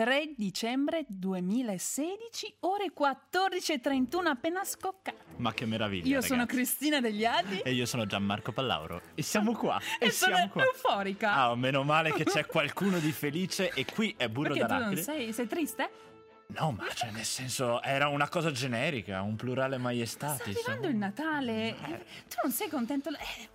3 dicembre 2016, ore 14.31 appena scoccate. Ma che meraviglia. Io ragazzi. sono Cristina Degli Adi. E io sono Gianmarco Pallauro. E siamo qua. E, E, sono siamo qua. euforica. Ah, meno male che c'è qualcuno di felice e qui è burro Perché tu non sei, sei triste? No, ma cioè, nel senso, era una cosa generica, un plurale Sta maiestati. arrivando il Natale. Eh, Tu non sei contento? Eh,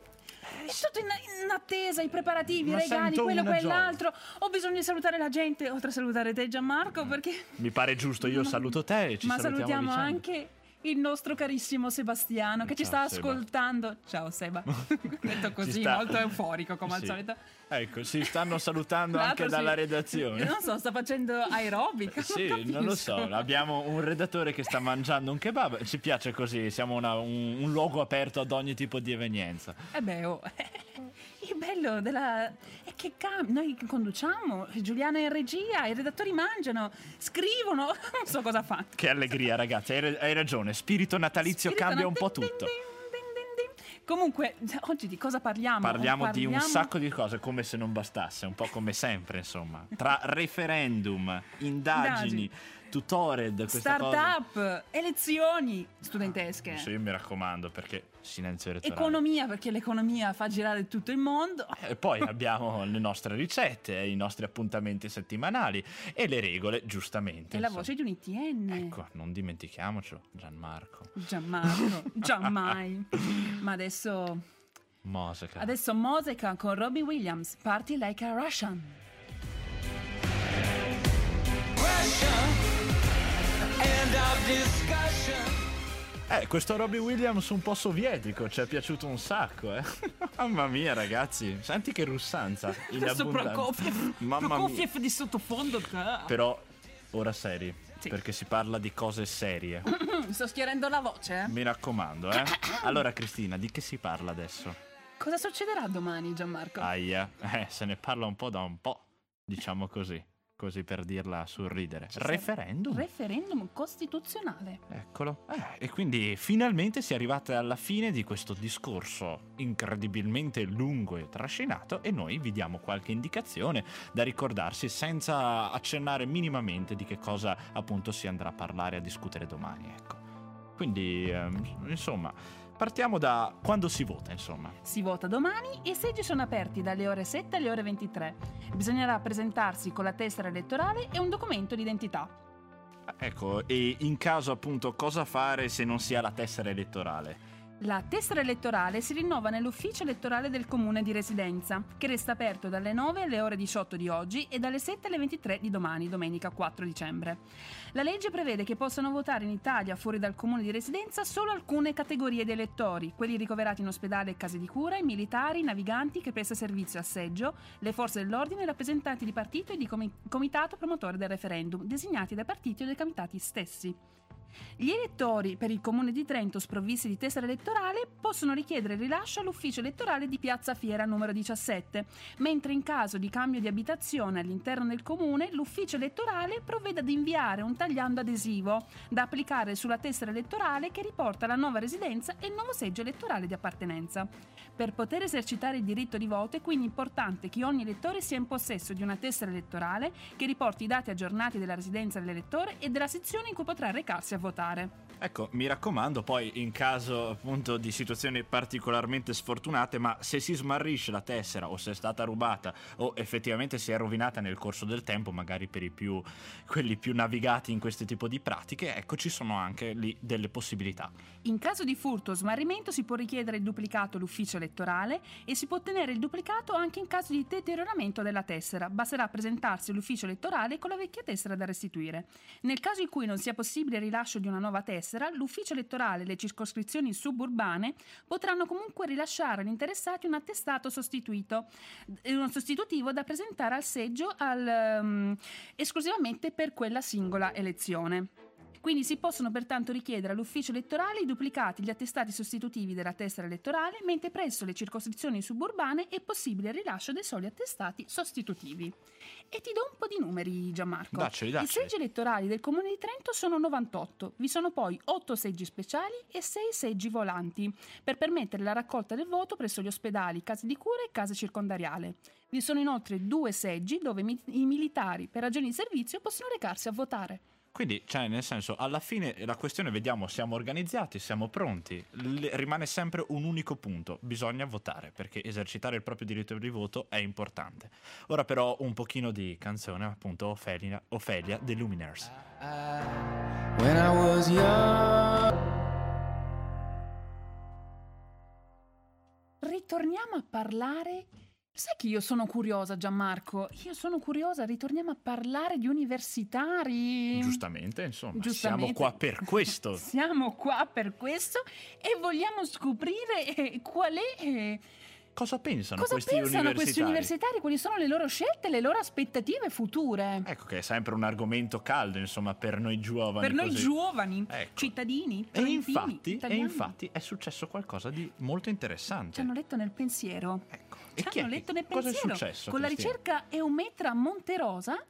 È tutto in, in attesa, i preparativi, i regali, quello, quell'altro. Ho bisogno di salutare la gente, oltre a salutare te Gianmarco, perché... Mi pare giusto, io saluto te e ci Ma salutiamo salutiamo anche il nostro carissimo Sebastiano che ci Ciao, sta Seba. ascoltando. Ciao Seba. Detto così, Ci sta- molto euforico come al Sì. solito. Ecco, si stanno salutando anche dalla sì. redazione. Non so, sta facendo aerobica. Sì, non lo so, abbiamo un redattore che sta mangiando un kebab, ci piace così, siamo una- un, un luogo aperto ad ogni tipo di evenienza. Eh beh, oh. Il bello della... è che cam- noi conduciamo, Giuliana è in regia, i redattori mangiano, scrivono, non so cosa fanno. Che allegria ragazzi, hai, hai ragione, spirito natalizio Spirito cambia un na- po' tutto. ding, ding. Comunque, oggi di cosa parliamo? Parliamo di un Parliamo- sacco di cose, come se non bastasse, un po' come sempre, insomma. Tra referendum, indagini, tutored, questa cosa. Startup, elezioni studentesche, Sì, mi raccomando, perché silenzio elettorale. economia, perché l'economia fa girare tutto il mondo. E poi abbiamo le nostre ricette, i nostri appuntamenti settimanali e le regole, giustamente. E la voce di un ITN. Ecco, non dimentichiamocelo, Gianmarco. Gianmarco, giammai. Ma adesso, Moseca. adesso Moseca con Robbie Williams, Party Like a Russian. Eh, questo Robbie Williams un po' sovietico, ci è piaciuto un sacco, eh. Mamma mia, ragazzi, senti che russanza. In abbondanza. Prokofiev, Mamma mia. Prokofiev di sottofondo. Però, ora seri, Sì. perché si parla di cose serie. Mi sto schierendo la voce. eh. Mi raccomando, eh. Allora, Cristina, di che si parla adesso? Cosa succederà domani, Gianmarco? Aia, eh, se ne parla un po' da un po', diciamo così. Così per dirla sul ridere. Ci sarà- Referendum. Referendum costituzionale. Eccolo. Eh, e quindi finalmente si è arrivate alla fine di questo discorso incredibilmente lungo e trascinato e noi vi diamo qualche indicazione da ricordarsi senza accennare minimamente di che cosa appunto si andrà a parlare e a discutere domani, ecco. Quindi, ehm, insomma, partiamo da quando si vota, insomma. Si vota domani e i seggi sono aperti dalle ore 7 alle ore 23. Bisognerà presentarsi con la tessera elettorale e un documento d'identità. Ecco, e in caso appunto cosa fare se non si ha la tessera elettorale? La tessera elettorale si rinnova nell'ufficio elettorale del comune di residenza, che resta aperto dalle 9 alle ore 18 di oggi e dalle 7 alle 23 di domani, domenica 4 dicembre. La legge prevede che possano votare in Italia fuori dal comune di residenza solo alcune categorie di elettori, quelli ricoverati in ospedale e case di cura, i militari, i naviganti che presta servizio a seggio, le forze dell'ordine, i rappresentanti di partito e di comi- comitato promotore del referendum, designati dai partiti o dai comitati stessi. Gli elettori per il comune di Trento sprovvisti di tessera elettorale possono richiedere il rilascio all'ufficio elettorale di Piazza Fiera numero 17, mentre in caso di cambio di abitazione all'interno del comune l'ufficio elettorale provvede ad inviare un tagliando adesivo da applicare sulla tessera elettorale che riporta la nuova residenza e il nuovo seggio elettorale di appartenenza. Per poter esercitare il diritto di voto è quindi importante che ogni elettore sia in possesso di una tessera elettorale che riporti i dati aggiornati della residenza dell'elettore e della sezione in cui potrà recarsi a votare. Ecco, mi raccomando, poi in caso appunto di situazioni particolarmente sfortunate, ma se si smarrisce la tessera o se è stata rubata o effettivamente si è rovinata nel corso del tempo, magari per i più quelli più navigati in questo tipo di pratiche, ecco, ci sono anche lì delle possibilità. In caso di furto o smarrimento si può richiedere il duplicato all'ufficio elettorale e si può ottenere il duplicato anche in caso di deterioramento della tessera. Basterà presentarsi all'ufficio elettorale con la vecchia tessera da restituire. Nel caso in cui non sia possibile il rilascio di una nuova tessera, l'ufficio elettorale e le circoscrizioni suburbane potranno comunque rilasciare agli interessati un attestato sostituito, eh, uno sostitutivo da presentare al seggio al, ehm, esclusivamente per quella singola elezione. Quindi si possono pertanto richiedere all'ufficio elettorale i duplicati gli attestati sostitutivi della tessera elettorale, mentre presso le circoscrizioni suburbane è possibile il rilascio dei soli attestati sostitutivi. E ti do un po' di numeri, Gianmarco. Dacceli, I dacceli. seggi elettorali del Comune di Trento sono 98, vi sono poi 8 seggi speciali e 6 seggi volanti, per permettere la raccolta del voto presso gli ospedali, case di cura e case circondariale. Vi sono inoltre due seggi dove i militari, per ragioni di servizio, possono recarsi a votare. Quindi, cioè, nel senso, alla fine la questione, vediamo, siamo organizzati, siamo pronti. L- rimane sempre un unico punto, bisogna votare, perché esercitare il proprio diritto di voto è importante. Ora però un pochino di canzone, appunto, Ofelia, Ofelia The Luminaires. When I was young. Ritorniamo a parlare. Sai che io sono curiosa, Gianmarco? Io sono curiosa, ritorniamo a parlare di universitari. Giustamente, insomma, Giustamente. siamo qua per questo. Siamo qua per questo e vogliamo scoprire eh, qual è. eh, Cosa pensano cosa questi pensano universitari? questi universitari? Quali sono le loro scelte, le loro aspettative future? Ecco che è sempre un argomento caldo, insomma, per noi giovani. per noi così. giovani, Ecco. cittadini, E infatti, e infatti è successo qualcosa di molto interessante. Ci hanno letto nel pensiero. Ecco. Ci E chi è hanno letto nel cosa pensiero. è successo? Con la Cristina? ricerca Eumetra Monterosa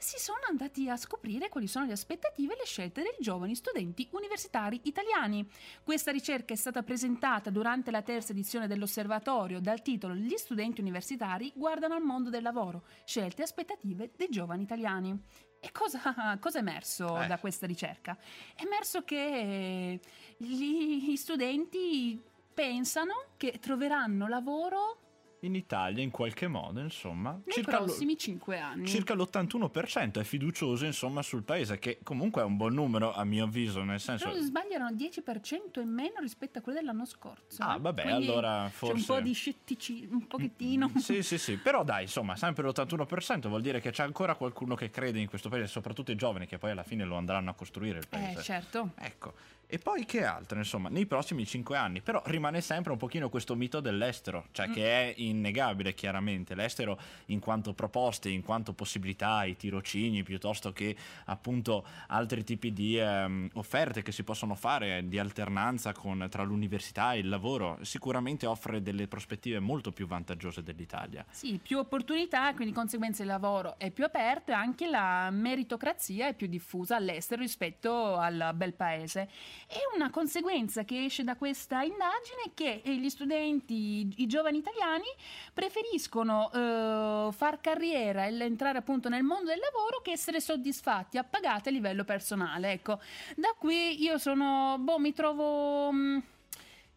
si sono andati a scoprire quali sono le aspettative e le scelte dei giovani studenti universitari italiani. Questa ricerca è stata presentata durante la terza edizione dell'osservatorio dal titolo Gli studenti universitari guardano al mondo del lavoro, scelte e aspettative dei giovani italiani. E cosa, cosa è emerso Eh. da questa ricerca? È emerso che gli, gli studenti pensano che troveranno lavoro In Italia, in qualche modo, insomma, nei circa, lo- prossimi cinque anni. circa l'81% è fiducioso, insomma, sul paese, che comunque è un buon numero, a mio avviso, nel senso... Però sbagliano 10% in meno rispetto a quello dell'anno scorso. Ah, eh. vabbè, Quindi allora C'è forse... un po' di scetticismo, un pochettino. Sì, sì, sì, però dai, insomma, sempre l'81% vuol dire che c'è ancora qualcuno che crede in questo paese, soprattutto i giovani che poi alla fine lo andranno a costruire il Eh, paese. certo. Ecco, e poi che altro, insomma, nei prossimi cinque anni, però rimane sempre un pochino questo mito dell'estero, cioè Mm. che è innegabile chiaramente, l'estero in quanto proposte, in quanto possibilità, i tirocini, piuttosto che appunto altri tipi di ehm, offerte che si possono fare di alternanza con, tra l'università e il lavoro, sicuramente offre delle prospettive molto più vantaggiose dell'Italia. Sì, più opportunità, quindi di conseguenza il lavoro è più aperto e anche la meritocrazia è più diffusa all'estero rispetto al bel paese. E una conseguenza che esce da questa indagine è che eh, gli studenti, i giovani italiani, preferiscono eh, far carriera e entrare appunto nel mondo del lavoro che essere soddisfatti, appagati a livello personale. Ecco, da qui io sono, boh, mi trovo... mm, po' in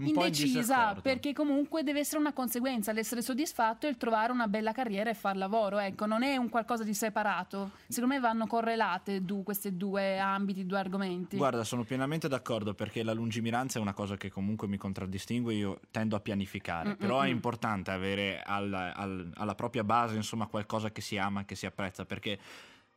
Indecisa, perché comunque deve essere una conseguenza l'essere soddisfatto e il trovare una bella carriera e far lavoro, ecco, non è un qualcosa di separato. Secondo me vanno correlate du- questi due ambiti, due argomenti. Guarda, sono pienamente d'accordo perché la lungimiranza è una cosa che comunque mi contraddistingue, io tendo a pianificare, Mm, però mm, è mm. importante avere al- al- alla propria base insomma qualcosa che si ama, che si apprezza, perché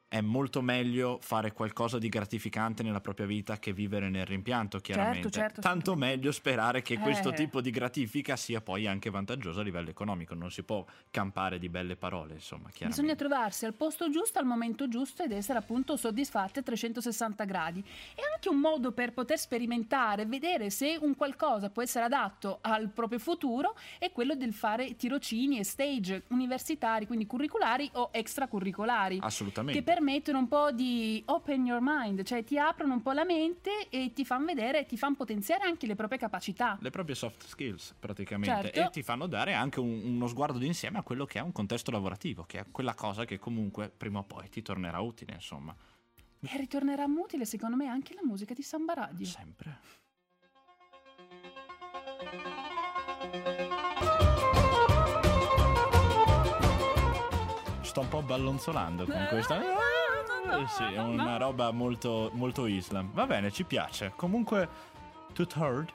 è molto meglio fare qualcosa di gratificante nella propria vita che vivere nel rimpianto, chiaramente. certo, Tanto assolutamente. meglio sperare che questo Eh. tipo di gratifica sia poi anche vantaggioso a livello economico, non si può campare di belle parole, insomma. Bisogna trovarsi al posto giusto, al momento giusto ed essere appunto soddisfatti a 360 gradi. È anche un modo per poter sperimentare, vedere se un qualcosa può essere adatto al proprio futuro, è quello del fare tirocini e stage universitari, quindi curriculari o extracurricolari. Assolutamente. Permettono un po' di open your mind, cioè ti aprono un po' la mente e ti fanno vedere, ti fanno potenziare anche le proprie capacità. le proprie soft skills praticamente Certo. e ti fanno dare anche un- uno sguardo d'insieme a quello che è un contesto lavorativo, che è quella cosa che comunque prima o poi ti tornerà utile, insomma, E ritornerà utile secondo me anche la musica di Samba Radio. sempre. Sto un po' ballonzolando con questa. Eh, Sì, è una roba molto, molto Islam. Va bene, ci piace. Comunque, to third?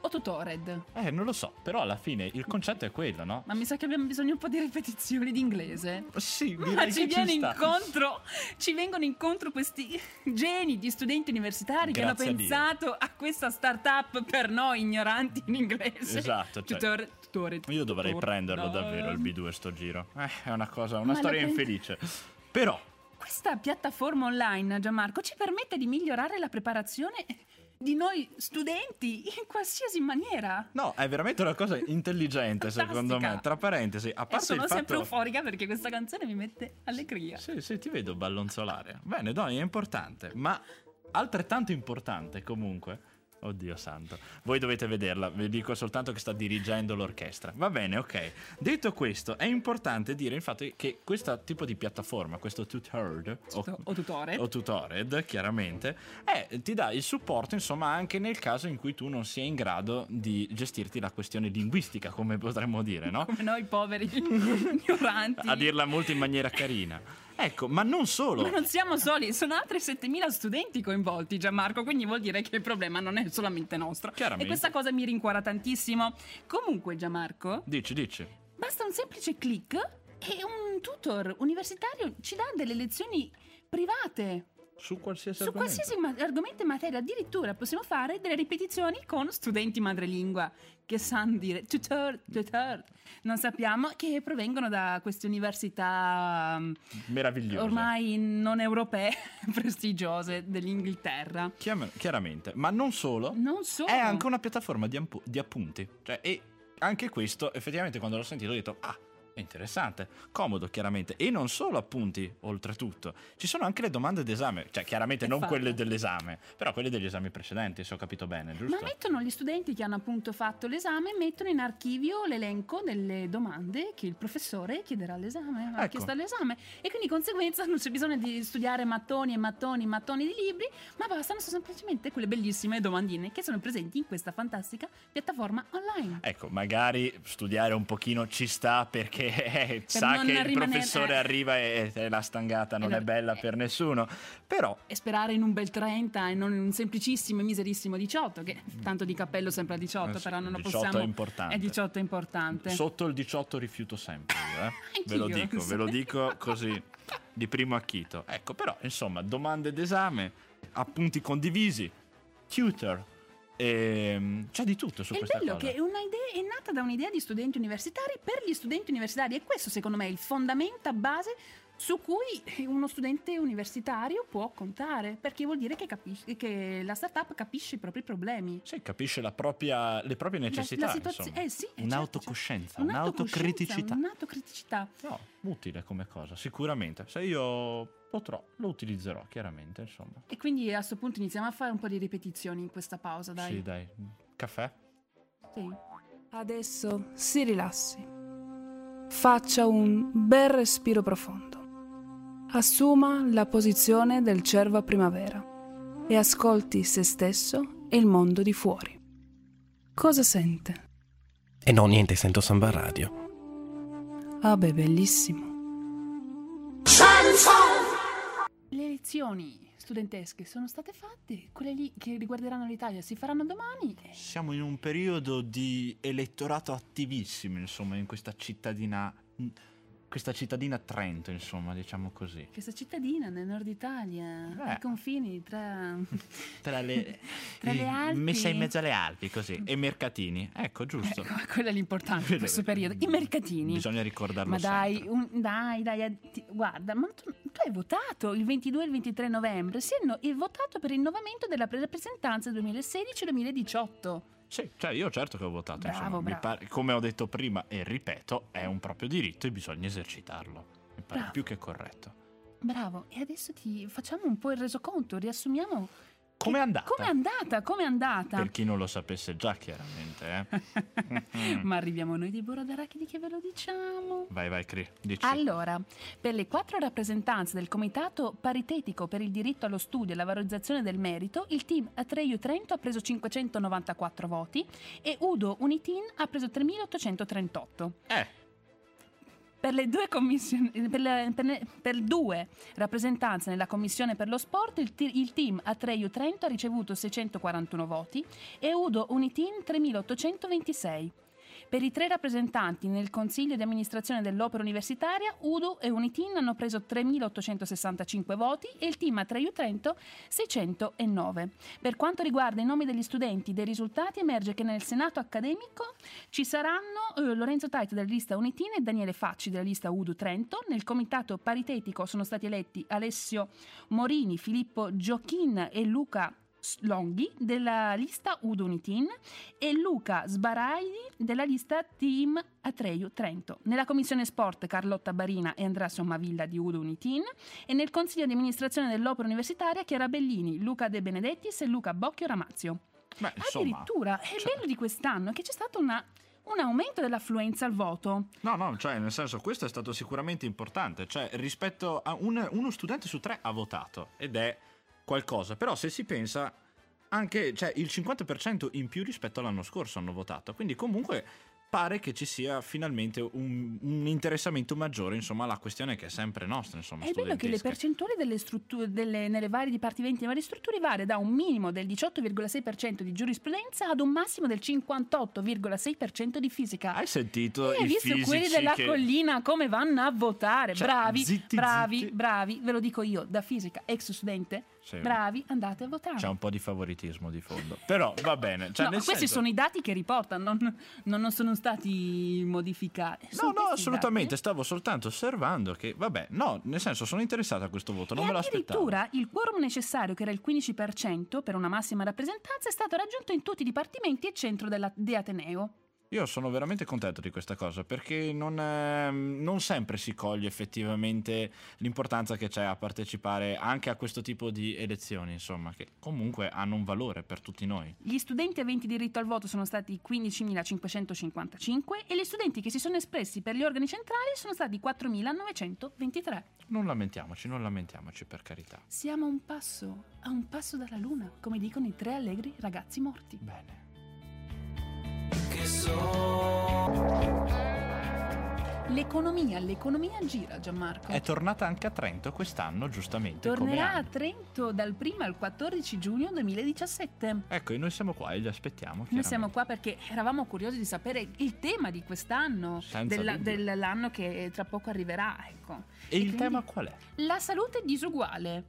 O Tutored. Eh, non lo so, però alla fine il concetto è quello, no? Ma mi sa che abbiamo bisogno un po' di ripetizioni di inglese. Sì, Ma direi ci che viene ci incontro, ci vengono incontro questi geni di studenti universitari che hanno Grazie a pensato a questa startup per noi ignoranti in inglese. Esatto, cioè- Tutor- tutored, Io dovrei prenderlo davvero il B2 sto giro. Eh, è una cosa, una Ma storia infelice. Però, questa piattaforma online, Gianmarco, ci permette di migliorare la preparazione di noi studenti in qualsiasi maniera. No, è veramente una cosa intelligente, secondo me. Tra parentesi, a E parte sono il sempre fatto... euforica perché questa canzone mi mette allegria. Sì, sì, ti vedo ballonzolare. Bene, Doni, è importante, ma altrettanto importante comunque. Oddio santo, voi dovete vederla, vi dico soltanto che sta dirigendo l'orchestra. Va bene, ok. Detto questo, è importante dire infatti che questo tipo di piattaforma, questo tutored o, O tutore. o tutored, chiaramente, è- ti dà il supporto, insomma, anche nel caso in cui tu non sia in grado di gestirti la questione linguistica, come potremmo dire, no? Come noi poveri ignoranti. A dirla molto in maniera carina. Ecco, ma non solo. Ma non siamo soli, sono altri 7000 studenti coinvolti, Gianmarco, quindi vuol dire che il problema non è solamente nostro. Chiaramente. E questa cosa mi rincuora tantissimo. Comunque, Gianmarco, Dici, dici. basta un semplice click e un tutor universitario ci dà delle lezioni private Su qualsiasi su argomento. qualsiasi ma- argomento e materia. Addirittura possiamo fare delle ripetizioni con studenti madrelingua che sanno dire tutor, tutor. Non sappiamo che provengono da queste università mm, Meraviglioso. ormai non europee prestigiose dell'Inghilterra. Chiam- chiaramente. Ma non solo. Non solo. È anche una piattaforma di, ampu- di appunti. Cioè, e anche questo, effettivamente, quando l'ho sentito, ho detto: Ah, interessante. Comodo, chiaramente. E non solo appunti, oltretutto. Ci sono anche le domande d'esame. Cioè, chiaramente non Infatti. quelle dell'esame, però quelle degli esami precedenti, se ho capito bene, giusto? Ma mettono gli studenti che hanno appunto fatto l'esame, mettono in archivio l'elenco delle domande che il professore chiederà all'esame, ha Ecco. chiesto all'esame. E quindi di conseguenza non c'è bisogno di studiare mattoni e mattoni e mattoni di libri, ma bastano semplicemente quelle bellissime domandine che sono presenti in questa fantastica piattaforma online. Ecco, magari studiare un pochino ci sta perché eh, sa non che il rimanere- professore eh. arriva e, e la stangata non Eh, è bella per nessuno. Però E sperare in un bel 30 e non in un semplicissimo e miserissimo 18, che tanto di cappello sempre a 18, Eh sì, però non lo 18 possiamo... è importante. È 18 è importante. Sotto il 18 rifiuto sempre, eh. ve lo dico, ve lo dico così di primo acchito. Ecco, però, insomma, domande d'esame, appunti condivisi, tutor, ehm, c'è di tutto su E questa bello cosa. che è, una idea, è nata da un'idea di studenti universitari per gli studenti universitari e questo secondo me è il fondamento base su cui uno studente universitario può contare, perché vuol dire che, capisce, che la startup capisce i propri problemi. Sì, capisce la propria- le proprie necessità, la situazio- insomma. eh sì, eh, Un'autocoscienza, certo, certo. un'autocriticità. Un'autocriticità. No, utile come cosa, sicuramente. Se io potrò, lo utilizzerò, chiaramente, insomma. E quindi a questo punto iniziamo a fare un po' di ripetizioni in questa pausa, dai. Sì, dai. Caffè? Sì. Adesso si rilassi. Faccia un bel respiro profondo. Assuma la posizione del cervo a primavera e ascolti se stesso e il mondo di fuori. Cosa sente? E no, niente, sento Samba Radio. Ah beh, bellissimo. Le lezioni studentesche sono state fatte, quelle lì che riguarderanno l'Italia si faranno domani. Siamo in un periodo di elettorato attivissimo, insomma, in questa cittadina. Questa cittadina Trento, insomma, diciamo così. Questa cittadina nel nord Italia, Eh. ai confini tra... Tra le, Tra le Alpi. Messa in mezzo alle Alpi, così. E mercatini. Ecco, giusto. Ecco, quello è l'importante in questo periodo. I mercatini. Bisogna ricordarlo Ma dai, un- dai, dai, eh, ti- guarda, ma tu, tu hai votato il 22 e il 23 novembre, sì, no, hai votato per il rinnovamento della rappresentanza 2016-2018. Sì, cioè io certo che ho votato, Bravo, insomma, bravo. pare- come ho detto prima e ripeto, è un proprio diritto e bisogna esercitarlo. Mi pare Bravo. più che corretto. Bravo, e adesso ti facciamo un po' il resoconto, riassumiamo. Com'è andata? Com'è andata? Com'è andata? Per chi non lo sapesse già, chiaramente, eh. Ma arriviamo noi di Bora d'Arachidi che ve lo diciamo. Vai, vai, Cri, dici. Allora, per le quattro rappresentanze del Comitato Paritetico per il diritto allo studio e la valorizzazione del merito, il team Atreio Trento ha preso 594 voti e Udo Unitin ha preso 3838. Eh, Per le due per, le- per le- per due rappresentanze nella commissione per lo sport, il, il team Atreio Trento ha ricevuto 641 voti e Udo Unitin 3826. Per i tre rappresentanti nel consiglio di amministrazione dell'opera universitaria, Udo e Unitin hanno preso 3.865 voti e il team a Traiu Trento 609. Per quanto riguarda i nomi degli studenti dei risultati, emerge che nel senato accademico ci saranno eh, Lorenzo Tait della lista Unitin e Daniele Facci della lista Udo Trento. Nel comitato paritetico sono stati eletti Alessio Morini, Filippo Giochin e Luca Longhi della lista Udunitin e Luca Sbaraidi della lista Team Atreiu Trento. Nella commissione sport Carlotta Barina e Andrea Sommavilla di Udunitin e nel consiglio di amministrazione dell'opera universitaria Chiara Bellini, Luca De Benedettis e Luca Bocchio Ramazio. Beh, insomma, Addirittura, è cioè- bello di quest'anno che c'è stato una- un aumento dell'affluenza al voto. No, no, cioè nel senso questo è stato sicuramente importante, cioè rispetto a un- uno studente su tre ha votato ed è qualcosa, però se si pensa anche, cioè il 50% in più rispetto all'anno scorso hanno votato, quindi comunque pare che ci sia finalmente un, un interessamento maggiore, insomma, alla questione che è sempre nostra, insomma, È bello che le percentuali delle strutture, delle- nelle varie dipartimenti e varie strutture varia da un minimo del 18,6% di giurisprudenza ad un massimo del 58,6% di fisica. Hai sentito E hai i visto quelli della che... collina come vanno a votare? Cioè, bravi, zitti, bravi, zitti. bravi, ve lo dico io, da fisica, ex studente, Sì. bravi, andate a votare. C'è un po' di favoritismo di fondo, però va bene. Cioè, No, questi senso- sono i dati che riportano, non, non- sono stati modificati. No, Sono no, i assolutamente, dati. stavo soltanto osservando che, vabbè, no, nel senso sono interessato a questo voto, non e me l'aspettavo. addirittura il quorum necessario, che era il 15% per una massima rappresentanza, è stato raggiunto in tutti i dipartimenti e centro della, di Ateneo. Io sono veramente contento di questa cosa perché non, ehm, non sempre si coglie effettivamente l'importanza che c'è a partecipare anche a questo tipo di elezioni, insomma, che comunque hanno un valore per tutti noi. Gli studenti aventi diritto al voto sono stati 15.555 e gli studenti che si sono espressi per gli organi centrali sono stati 4.923. Non lamentiamoci, non lamentiamoci per carità. Siamo a un passo, a un passo dalla luna, come dicono i tre allegri ragazzi morti. Bene. L'economia, l'economia gira Gianmarco. È tornata anche a Trento quest'anno, giustamente. come Tornerà a. Trento dal 1 al 14 giugno 2017. Ecco, e noi siamo qua e li aspettiamo. Noi siamo qua perché eravamo curiosi di sapere il tema di quest'anno, della- dell'anno che tra poco arriverà. Ecco. E il quindi- tema qual è? La salute disuguale.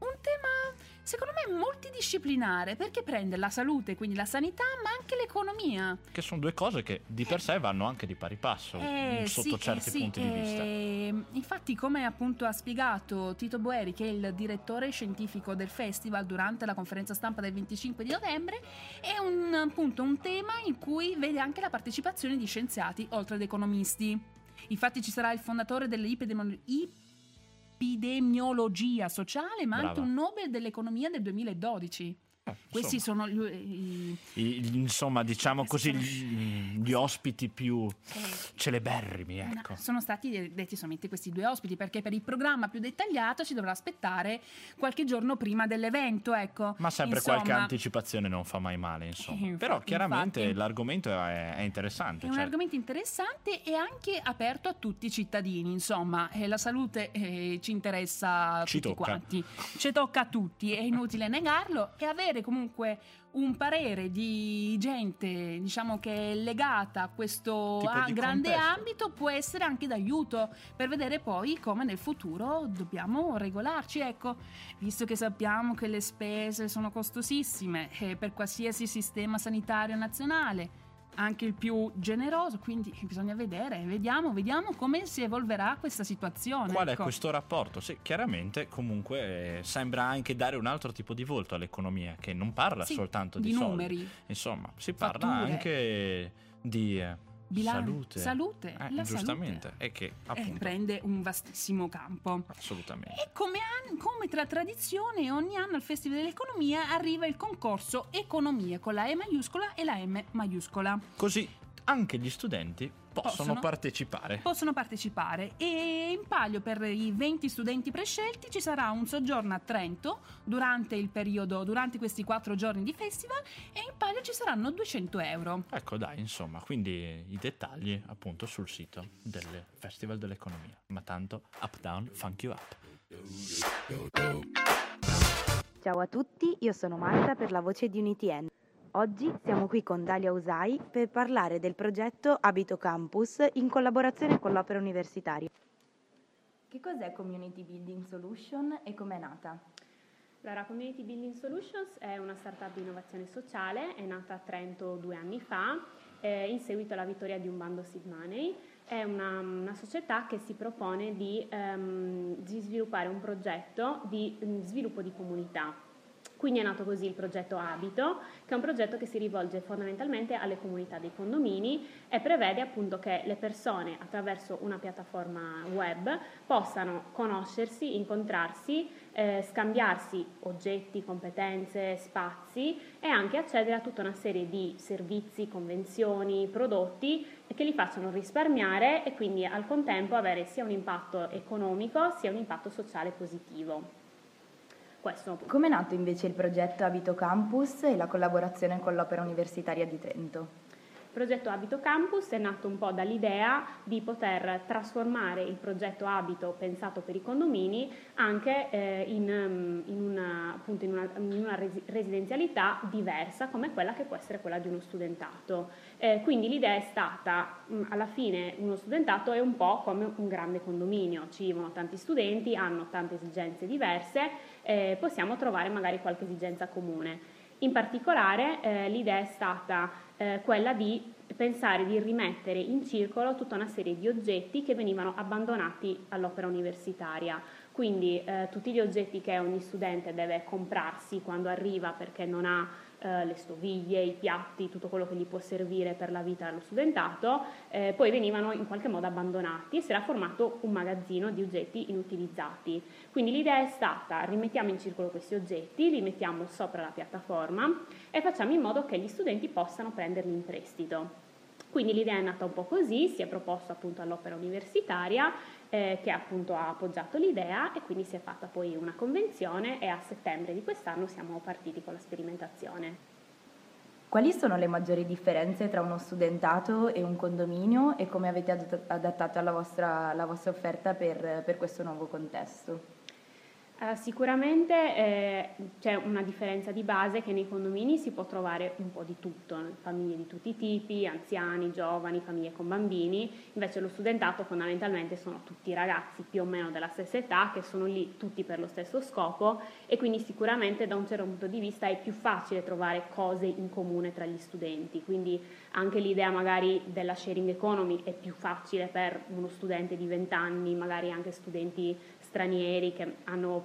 Un tema, secondo me, multidisciplinare perché prende la salute, quindi la sanità, ma anche l'economia. Che sono due cose che di per sé vanno anche di pari passo Eh, sotto sì, certi eh, sì, punti di vista. eh, infatti, come appunto ha spiegato Tito Boeri, che è il direttore scientifico del festival durante la conferenza stampa del 25 di novembre, è un, appunto un tema in cui vede anche la partecipazione di scienziati oltre ad economisti. Infatti ci sarà il fondatore dell'epidemiologia sociale, ma anche Brava. un Nobel dell'economia del 2012. Eh, Questi sono gli, i- i- insomma, diciamo così, gli, gli ospiti più celeberrimi, No, ecco. sono stati detti solamente questi due ospiti perché per il programma più dettagliato si dovrà aspettare qualche giorno prima dell'evento, ecco. Ma sempre Insomma, qualche anticipazione non fa mai male, insomma. Infatti, Però chiaramente infatti. l'argomento è, è interessante. È un cioè- argomento interessante e anche aperto a tutti i cittadini, insomma, eh, la salute eh, ci interessa a Ci tutti tocca. quanti, ci tocca a tutti, è inutile negarlo e avere comunque un parere di gente, diciamo che è legata a questo a- grande contesto. ambito può essere anche d'aiuto per vedere poi come nel futuro dobbiamo regolarci, ecco, visto che sappiamo che le spese sono costosissime eh, per qualsiasi sistema sanitario nazionale anche il più generoso, quindi bisogna vedere, vediamo, vediamo come si evolverà questa situazione. Qual è ecco. questo rapporto? Sì, chiaramente comunque eh, sembra anche dare un altro tipo di volto all'economia, che non parla Sì, soltanto di, di soldi. numeri, Insomma, si parla Fatture. anche di eh, bilancio, salute. salute, Eh, la giustamente, e che salute. Eh, appunto prende un vastissimo campo. assolutamente. E come, an- come tra tradizione, ogni anno al Festival dell'Economia arriva il concorso Economia con la E maiuscola e la M maiuscola. Così anche gli studenti possono, Possono. partecipare. Possono partecipare e in palio per i 20 studenti prescelti ci sarà un soggiorno a Trento durante il periodo, durante questi quattro giorni di festival e in palio ci saranno 200 euro. Ecco dai, insomma, quindi i dettagli appunto sul sito del Festival dell'Economia. Ma tanto up down, funk you up. Ciao a tutti, io sono Marta per la voce di UniTN. Oggi siamo qui con Dalia Usai per parlare del progetto Abito Campus in collaborazione con l'Opera Universitaria. Che cos'è Community Building Solution e com'è nata? Allora, Community Building Solutions è una startup di innovazione sociale, è nata a Trento due anni fa eh, in seguito alla vittoria di un bando Seed Money. È una, una società che si propone di, um, di sviluppare un progetto di um, sviluppo di comunità quindi è nato così il progetto Abito, che è un progetto che si rivolge fondamentalmente alle comunità dei condomini e prevede appunto che le persone attraverso una piattaforma web possano conoscersi, incontrarsi, eh, scambiarsi oggetti, competenze, spazi e anche accedere a tutta una serie di servizi, convenzioni, prodotti che li facciano risparmiare e quindi al contempo avere sia un impatto economico sia un impatto sociale positivo. Questo. Come è nato invece il progetto Abito Campus e la collaborazione con l'Opera Universitaria di Trento? Il progetto Abito Campus è nato un po' dall'idea di poter trasformare il progetto Abito pensato per i condomini anche eh, in, mm, in, una, appunto in, una, in, una, residenzialità diversa come quella che può essere quella di uno studentato. Eh, quindi l'idea è stata, mm, alla fine uno studentato è un po' come un grande condominio, ci vivono tanti studenti, hanno tante esigenze diverse, eh, possiamo trovare magari qualche esigenza comune. In particolare eh, l'idea è stata eh, quella di pensare di rimettere in circolo tutta una serie di oggetti che venivano abbandonati all'opera universitaria. Quindi eh, tutti gli oggetti che ogni studente deve comprarsi quando arriva perché non ha eh, le stoviglie, i piatti, tutto quello che gli può servire per la vita dello studentato, eh, poi venivano in qualche modo abbandonati e si era formato un magazzino di oggetti inutilizzati. Quindi l'idea è stata rimettiamo in circolo questi oggetti, li mettiamo sopra la piattaforma e facciamo in modo che gli studenti possano prenderli in prestito. Quindi l'idea è nata un po' così, si è proposto appunto all'opera universitaria eh, che appunto ha appoggiato l'idea e quindi si è fatta poi una convenzione e a settembre di quest'anno siamo partiti con la sperimentazione. Quali sono le maggiori differenze tra uno studentato e un condominio e come avete adattato la vostra, la vostra offerta per, per questo nuovo contesto? Uh, sicuramente eh, c'è una differenza di base che nei condomini si può trovare un po' di tutto, famiglie di tutti i tipi, anziani, giovani, famiglie con bambini, invece lo studentato fondamentalmente sono tutti ragazzi più o meno della stessa età che sono lì tutti per lo stesso scopo. E quindi sicuramente da un certo punto di vista è più facile trovare cose in comune tra gli studenti, quindi anche l'idea magari della sharing economy è più facile per uno studente di 20 anni, magari anche studenti stranieri che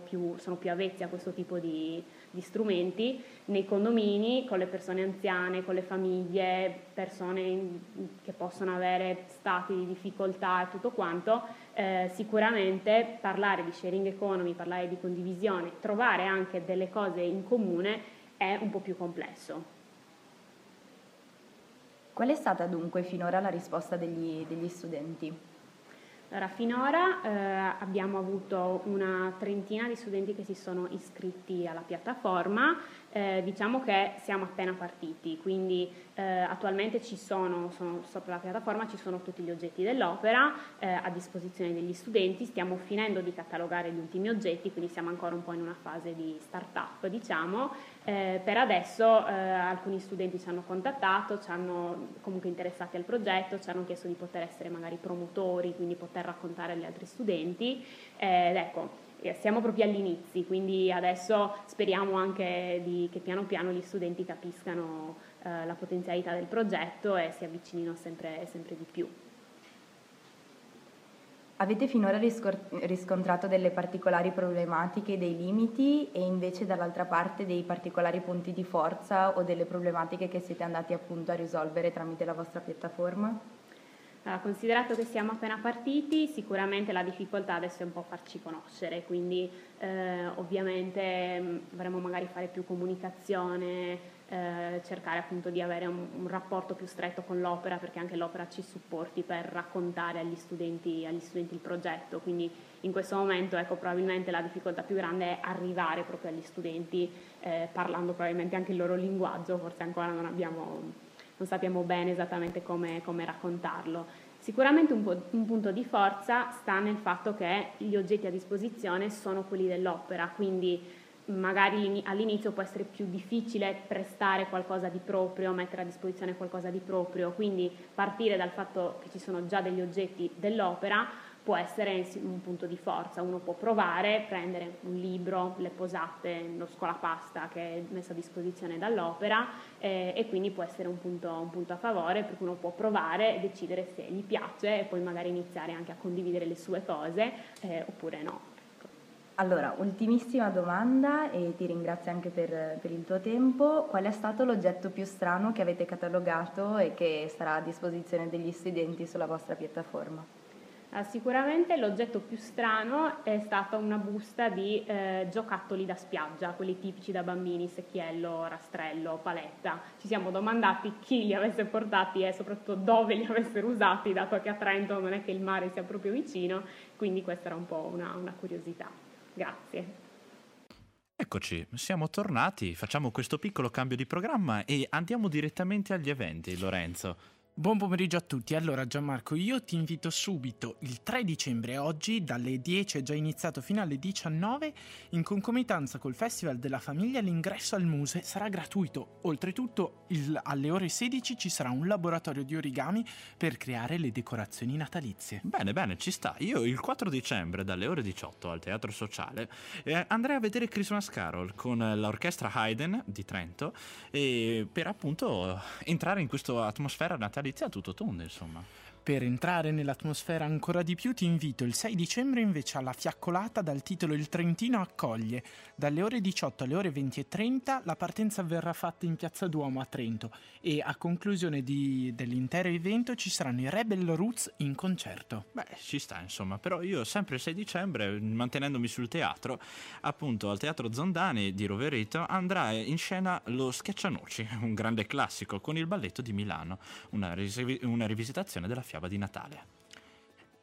più, sono più avvezzi a questo tipo di, di, strumenti, nei condomini, con le persone anziane, con le famiglie, persone che possono avere stati di difficoltà e tutto quanto, eh, sicuramente parlare di sharing economy, parlare di condivisione, trovare anche delle cose in comune è un po' più complesso. Qual è stata dunque finora la risposta degli, degli studenti? Allora, finora eh, abbiamo avuto una trentina di studenti che si sono iscritti alla piattaforma, eh, diciamo che siamo appena partiti, quindi eh, attualmente ci sono, sono, sopra la piattaforma ci sono tutti gli oggetti dell'opera eh, a disposizione degli studenti, stiamo finendo di catalogare gli ultimi oggetti, quindi siamo ancora un po' in una fase di start-up, diciamo. Eh, per adesso eh, alcuni studenti ci hanno contattato, ci hanno comunque interessati al progetto, ci hanno chiesto di poter essere magari promotori, quindi poter raccontare agli altri studenti. ed ecco, siamo proprio agli inizi, quindi adesso speriamo anche di, che piano piano gli studenti capiscano eh, la potenzialità del progetto e si avvicinino sempre, sempre di più. Avete finora riscontrato delle particolari problematiche, dei limiti e invece dall'altra parte dei particolari punti di forza o delle problematiche che siete andati appunto a risolvere tramite la vostra piattaforma? Allora, considerato che siamo appena partiti, sicuramente la difficoltà adesso è un po' farci conoscere, quindi eh, ovviamente dovremmo magari fare più comunicazione, eh, cercare appunto di avere un, un, rapporto più stretto con l'opera perché anche l'opera ci supporti per raccontare agli studenti, agli studenti il progetto, quindi in questo momento ecco, probabilmente la difficoltà più grande è arrivare proprio agli studenti eh, parlando probabilmente anche il loro linguaggio, forse ancora non abbiamo non sappiamo bene esattamente come, come raccontarlo. Sicuramente un, un, punto di forza sta nel fatto che gli oggetti a disposizione sono quelli dell'opera, quindi magari all'inizio può essere più difficile prestare qualcosa di proprio, mettere a disposizione qualcosa di proprio, quindi partire dal fatto che ci sono già degli oggetti dell'opera può essere un punto di forza, uno può provare, prendere un libro, le posate, lo scolapasta che è messo a disposizione dall'opera eh, e quindi può essere un punto, un punto, a favore perché uno può provare e decidere se gli piace e poi magari iniziare anche a condividere le sue cose eh, oppure no. Allora, ultimissima domanda e ti ringrazio anche per, per, il tuo tempo. Qual è stato l'oggetto più strano che avete catalogato e che sarà a disposizione degli studenti sulla vostra piattaforma? Uh, sicuramente l'oggetto più strano è stata una busta di eh, giocattoli da spiaggia, quelli tipici da bambini, secchiello, rastrello, paletta. Ci siamo domandati chi li avesse portati e soprattutto dove li avessero usati, dato che a Trento non è che il mare sia proprio vicino, quindi questa era un po' una, una curiosità. Grazie. Eccoci, siamo tornati, facciamo questo piccolo cambio di programma e andiamo direttamente agli eventi, Lorenzo. Buon pomeriggio a tutti. Allora Gianmarco, io ti invito subito il 3 dicembre oggi dalle 10 è già iniziato fino alle 19 in concomitanza col Festival della Famiglia l'ingresso al Muse sarà gratuito. Oltretutto il, alle ore 16 ci sarà un laboratorio di origami per creare le decorazioni natalizie. Bene, bene, ci sta. Io il 4 dicembre dalle ore 18 al Teatro Sociale eh, andrei a vedere Christmas Carol con l'orchestra Haydn di Trento e per appunto entrare in questa atmosfera natalizia a tutto tondo, insomma. Per entrare nell'atmosfera ancora di più ti invito il 6 dicembre invece alla fiaccolata dal titolo Il Trentino accoglie. Dalle ore 18 alle ore 20 e 30 la partenza verrà fatta in Piazza Duomo a Trento e a conclusione di, dell'intero evento ci saranno i Rebel Roots in concerto. Beh, ci sta insomma, però io sempre il 6 dicembre, mantenendomi sul teatro, appunto al Teatro Zondani di Roverito andrà in scena lo Schiaccianoci, un grande classico con il balletto di Milano, una, ris- una rivisitazione della fiaba fiaba di Natale.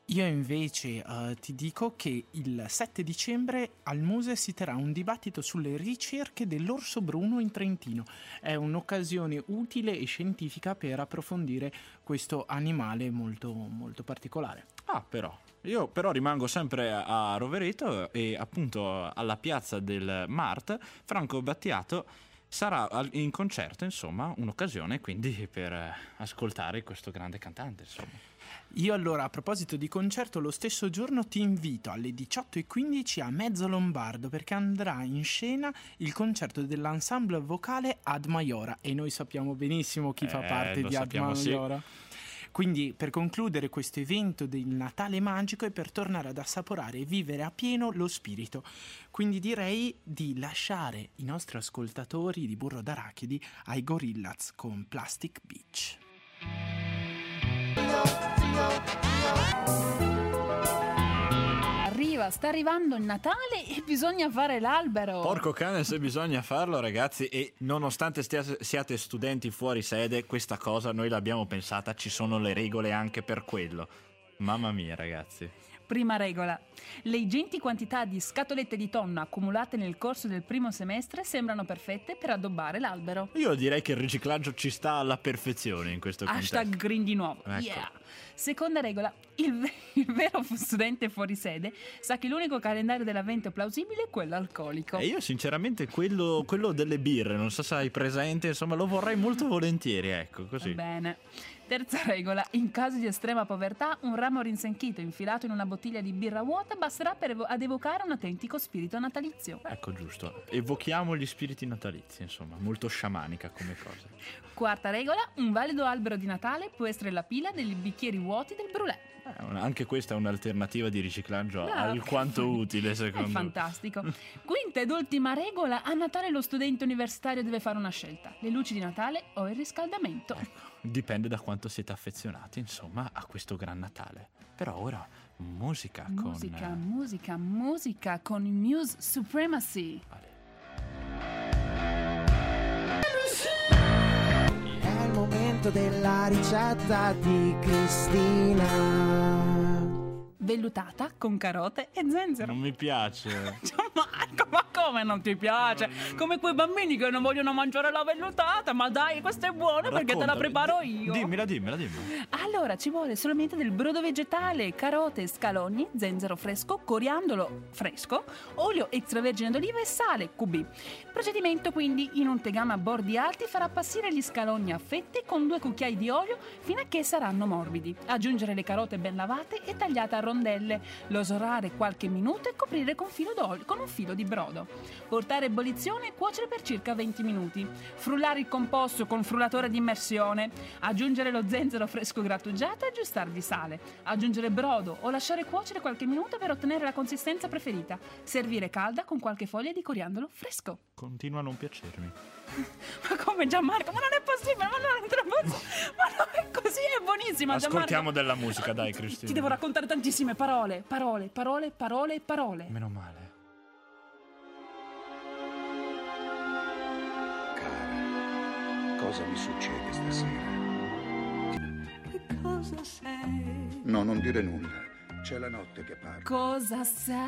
Io invece uh, ti dico che il 7 dicembre al Muse si terrà un dibattito sulle ricerche dell'orso bruno in Trentino. È un'occasione utile e scientifica per approfondire questo animale molto, molto particolare. Ah, però. Io però rimango sempre a Rovereto e appunto alla piazza del Mart, Franco Battiato sarà in concerto, insomma, un'occasione quindi per eh, ascoltare questo grande cantante, insomma. Io allora a proposito di concerto lo stesso giorno ti invito alle 18.15 a Mezzo Lombardo perché andrà in scena il concerto dell'ensemble vocale Ad Maiora e noi sappiamo benissimo chi eh, fa parte di Ad Maiora. Sì. Quindi per concludere questo evento del Natale magico e per tornare ad assaporare e vivere a pieno lo spirito. Quindi direi di lasciare i nostri ascoltatori di Burro d'Arachidi ai Gorillaz con Plastic Beach. Arriva, sta arrivando il Natale e bisogna fare l'albero. Porco cane se bisogna farlo ragazzi e nonostante stiate, siate studenti fuori sede, questa cosa noi l'abbiamo pensata, ci sono le regole anche per quello. Mamma mia ragazzi. Prima regola. Le ingenti quantità di scatolette di tonno accumulate nel corso del primo semestre sembrano perfette per addobbare l'albero. Io direi che il riciclaggio ci sta alla perfezione in questo contesto. Hashtag green di nuovo. Ecco. Yeah. Seconda regola. Il, il, vero studente fuori sede sa che l'unico calendario dell'avvento plausibile è quello alcolico. E io sinceramente quello, quello delle birre, non so se hai presente, insomma lo vorrei molto volentieri, ecco così. Bene. Terza regola, in caso di estrema povertà, un ramo rinsenchito infilato in una bottiglia di birra vuota basterà per evo- ad evocare un autentico spirito natalizio. Ecco, giusto. Evochiamo gli spiriti natalizi, insomma, molto sciamanica come cosa. Quarta regola, un valido albero di Natale può essere la pila dei bicchieri vuoti del brulè. Eh, anche questa è un'alternativa di riciclaggio Bravo. alquanto utile, secondo me. Fantastico. Quinta ed ultima regola, a Natale lo studente universitario deve fare una scelta, le luci di Natale o il riscaldamento. Ecco dipende da quanto siete affezionati, insomma, a questo gran Natale. Però ora musica, musica con... Musica, musica, musica con Muse Supremacy. Vale. È il momento della ricetta di Cristina. Vellutata con carote e zenzero. Non mi piace. Gianmarco, ma come non ti piace? Come quei bambini che non vogliono mangiare la vellutata, ma dai, questa è buona perché te la preparo io. Dimmela, dimmela, dimmela. Allora, ci vuole solamente del brodo vegetale, carote, scalogni, zenzero fresco, coriandolo fresco, olio extravergine d'oliva e sale, QB. Procedimento quindi, in un tegame a bordi alti farà passare gli scalogni a fette con due cucchiai di olio fino a che saranno morbidi. Aggiungere le carote ben lavate e tagliate a rondelle, losorare qualche minuto e coprire con, filo d'olio, con un filo di brodo. Portare a ebollizione e cuocere per circa 20 minuti. Frullare il composto con frullatore di immersione. Aggiungere lo zenzero fresco grattugiato e aggiustare di sale. Aggiungere brodo o lasciare cuocere qualche minuto per ottenere la consistenza preferita. Servire calda con qualche foglia di coriandolo fresco. Continua a non piacermi. Ma come Gianmarco? Ma non è possibile, ma non è Ma non è così, è buonissima Ascoltiamo Gianmarco. della musica, dai, Ti Cristina. devo raccontare tantissime parole, parole, parole, parole, parole. Meno male. Cosa mi succede stasera? Che cosa sei? No, non dire nulla. C'è la notte che parla. Cosa sei?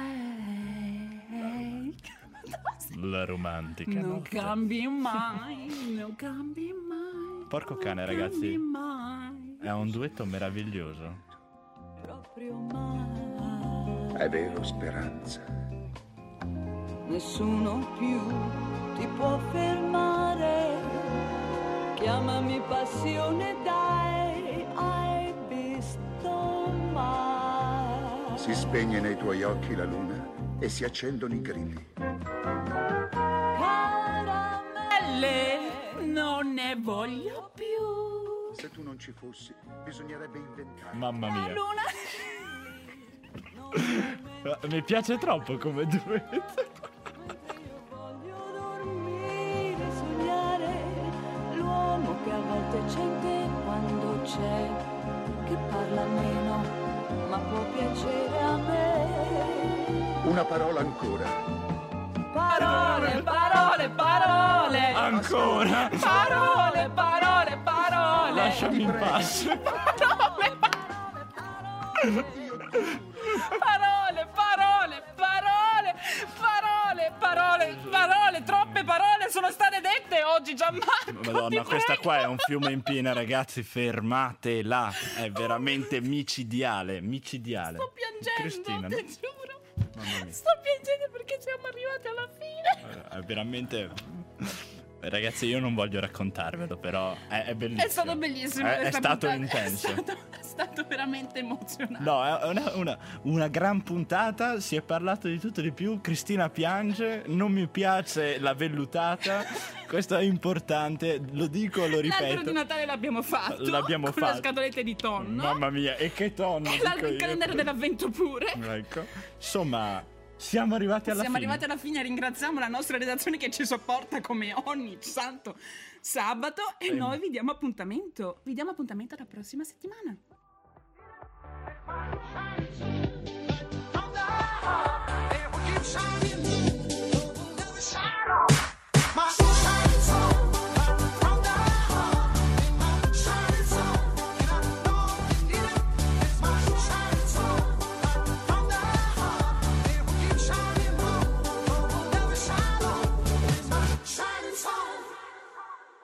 La romantica. Non notte. cambi mai, non cambi mai. Porco cane, non ragazzi. cambi mai. È un duetto meraviglioso. Proprio mai. È vero, Speranza. Nessuno più ti può fermare. Chiamami passione, dai, hai visto mai. Si spegne nei tuoi occhi la luna e si accendono i grilli. Caramelle, non ne voglio più. Se tu non ci fossi, bisognerebbe inventare. Mamma La mia. luna. Mi piace troppo come duetto. Una parola ancora. Parole, parole, parole. Ancora. Parole, parole, parole. Lasciami in pace. Parole, parole, parole, parole, parole, parole, parole, troppe parole sono state dette oggi, Gianmarco. Madonna, questa qua è un fiume in piena, ragazzi. Fermatela. È veramente micidiale. Micidiale. Sto piangendo, Cristina, ti no? giuro. Sto piangendo perché siamo arrivati alla fine. È veramente. Ragazzi, io non voglio raccontarvelo, però è, è bellissimo. È stato bellissimo. È, è stato puntata. intenso. È stato, è stato veramente emozionante. No, è una, una- una gran puntata, si è parlato di tutto e di più, Cristina piange, non mi piace la vellutata, questo è importante, lo dico, lo L'albero ripeto. di Natale l'abbiamo fatto. L'abbiamo con fatto. le scatolette di tonno. Mamma mia, e che tonno! E l'albero- il io. calendario dell'avvento pure. Ecco. Insomma, siamo arrivati alla Siamo fine. Siamo arrivati alla fine, ringraziamo la nostra redazione che ci sopporta come ogni santo sabato e Bene. noi vi diamo appuntamento. Vi diamo appuntamento la prossima settimana. Sunshine.